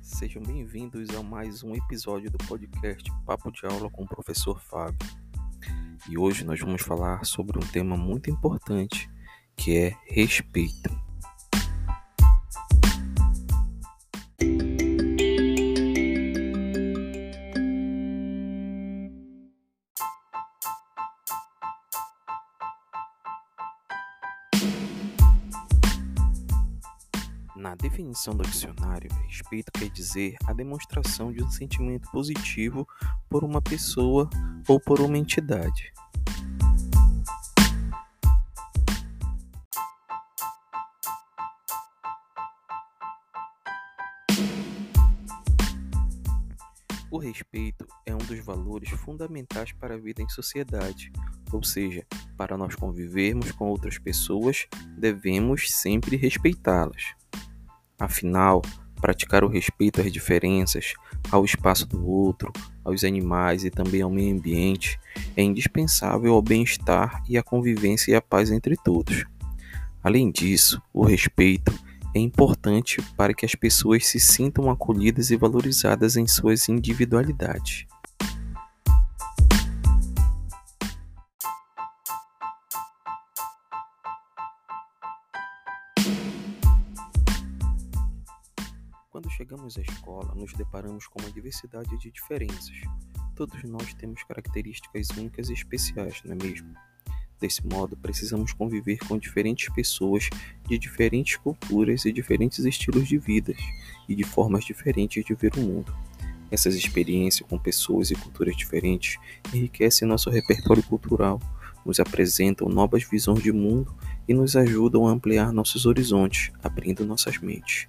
sejam bem-vindos a mais um episódio do podcast Papo de Aula com o professor Fábio. E hoje nós vamos falar sobre um tema muito importante que é respeito. Na definição do dicionário, respeito quer dizer a demonstração de um sentimento positivo por uma pessoa ou por uma entidade. O respeito é um dos valores fundamentais para a vida em sociedade, ou seja, para nós convivermos com outras pessoas, devemos sempre respeitá-las. Afinal, praticar o respeito às diferenças, ao espaço do outro, aos animais e também ao meio ambiente é indispensável ao bem-estar e à convivência e à paz entre todos. Além disso, o respeito é importante para que as pessoas se sintam acolhidas e valorizadas em suas individualidades. Quando chegamos à escola, nos deparamos com uma diversidade de diferenças. Todos nós temos características únicas e especiais, não é mesmo? Desse modo, precisamos conviver com diferentes pessoas de diferentes culturas e diferentes estilos de vida e de formas diferentes de ver o mundo. Essas experiências com pessoas e culturas diferentes enriquecem nosso repertório cultural, nos apresentam novas visões de mundo e nos ajudam a ampliar nossos horizontes, abrindo nossas mentes.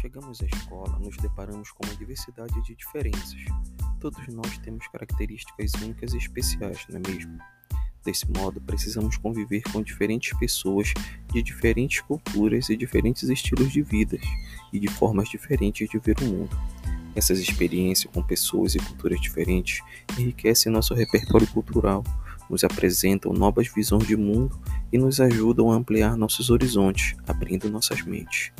Chegamos à escola, nos deparamos com uma diversidade de diferenças. Todos nós temos características únicas e especiais, não é mesmo? Desse modo, precisamos conviver com diferentes pessoas de diferentes culturas e diferentes estilos de vida e de formas diferentes de ver o mundo. Essas experiências com pessoas e culturas diferentes enriquecem nosso repertório cultural, nos apresentam novas visões de mundo e nos ajudam a ampliar nossos horizontes, abrindo nossas mentes.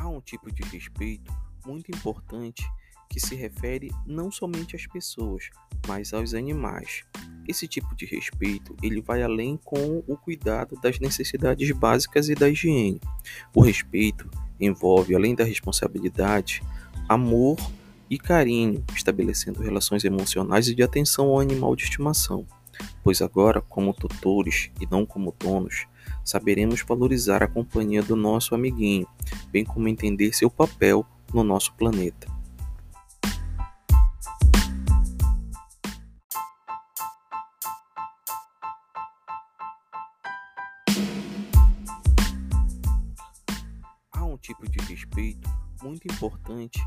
Há um tipo de respeito muito importante que se refere não somente às pessoas, mas aos animais. Esse tipo de respeito ele vai além com o cuidado das necessidades básicas e da higiene. O respeito envolve, além da responsabilidade, amor e carinho, estabelecendo relações emocionais e de atenção ao animal de estimação. Pois agora, como tutores e não como donos, saberemos valorizar a companhia do nosso amiguinho, bem como entender seu papel no nosso planeta. Há um tipo de respeito muito importante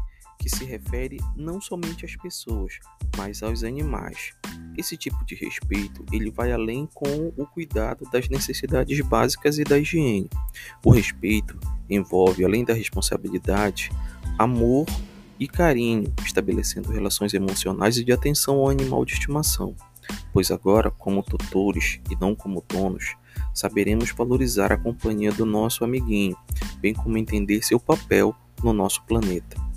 que se refere não somente às pessoas, mas aos animais. Esse tipo de respeito ele vai além com o cuidado das necessidades básicas e da higiene. O respeito envolve, além da responsabilidade, amor e carinho, estabelecendo relações emocionais e de atenção ao animal de estimação. Pois agora, como tutores e não como donos, saberemos valorizar a companhia do nosso amiguinho, bem como entender seu papel no nosso planeta.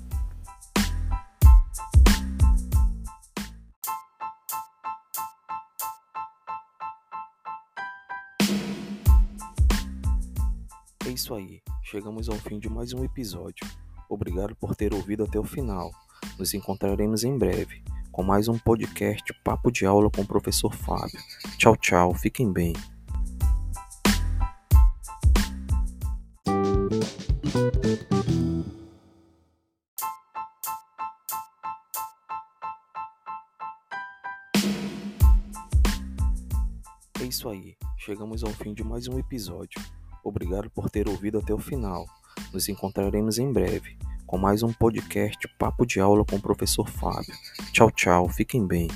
É isso aí, chegamos ao fim de mais um episódio. Obrigado por ter ouvido até o final. Nos encontraremos em breve com mais um podcast Papo de Aula com o professor Fábio. Tchau, tchau, fiquem bem. É isso aí, chegamos ao fim de mais um episódio. Obrigado por ter ouvido até o final. Nos encontraremos em breve com mais um podcast Papo de Aula com o professor Fábio. Tchau, tchau, fiquem bem.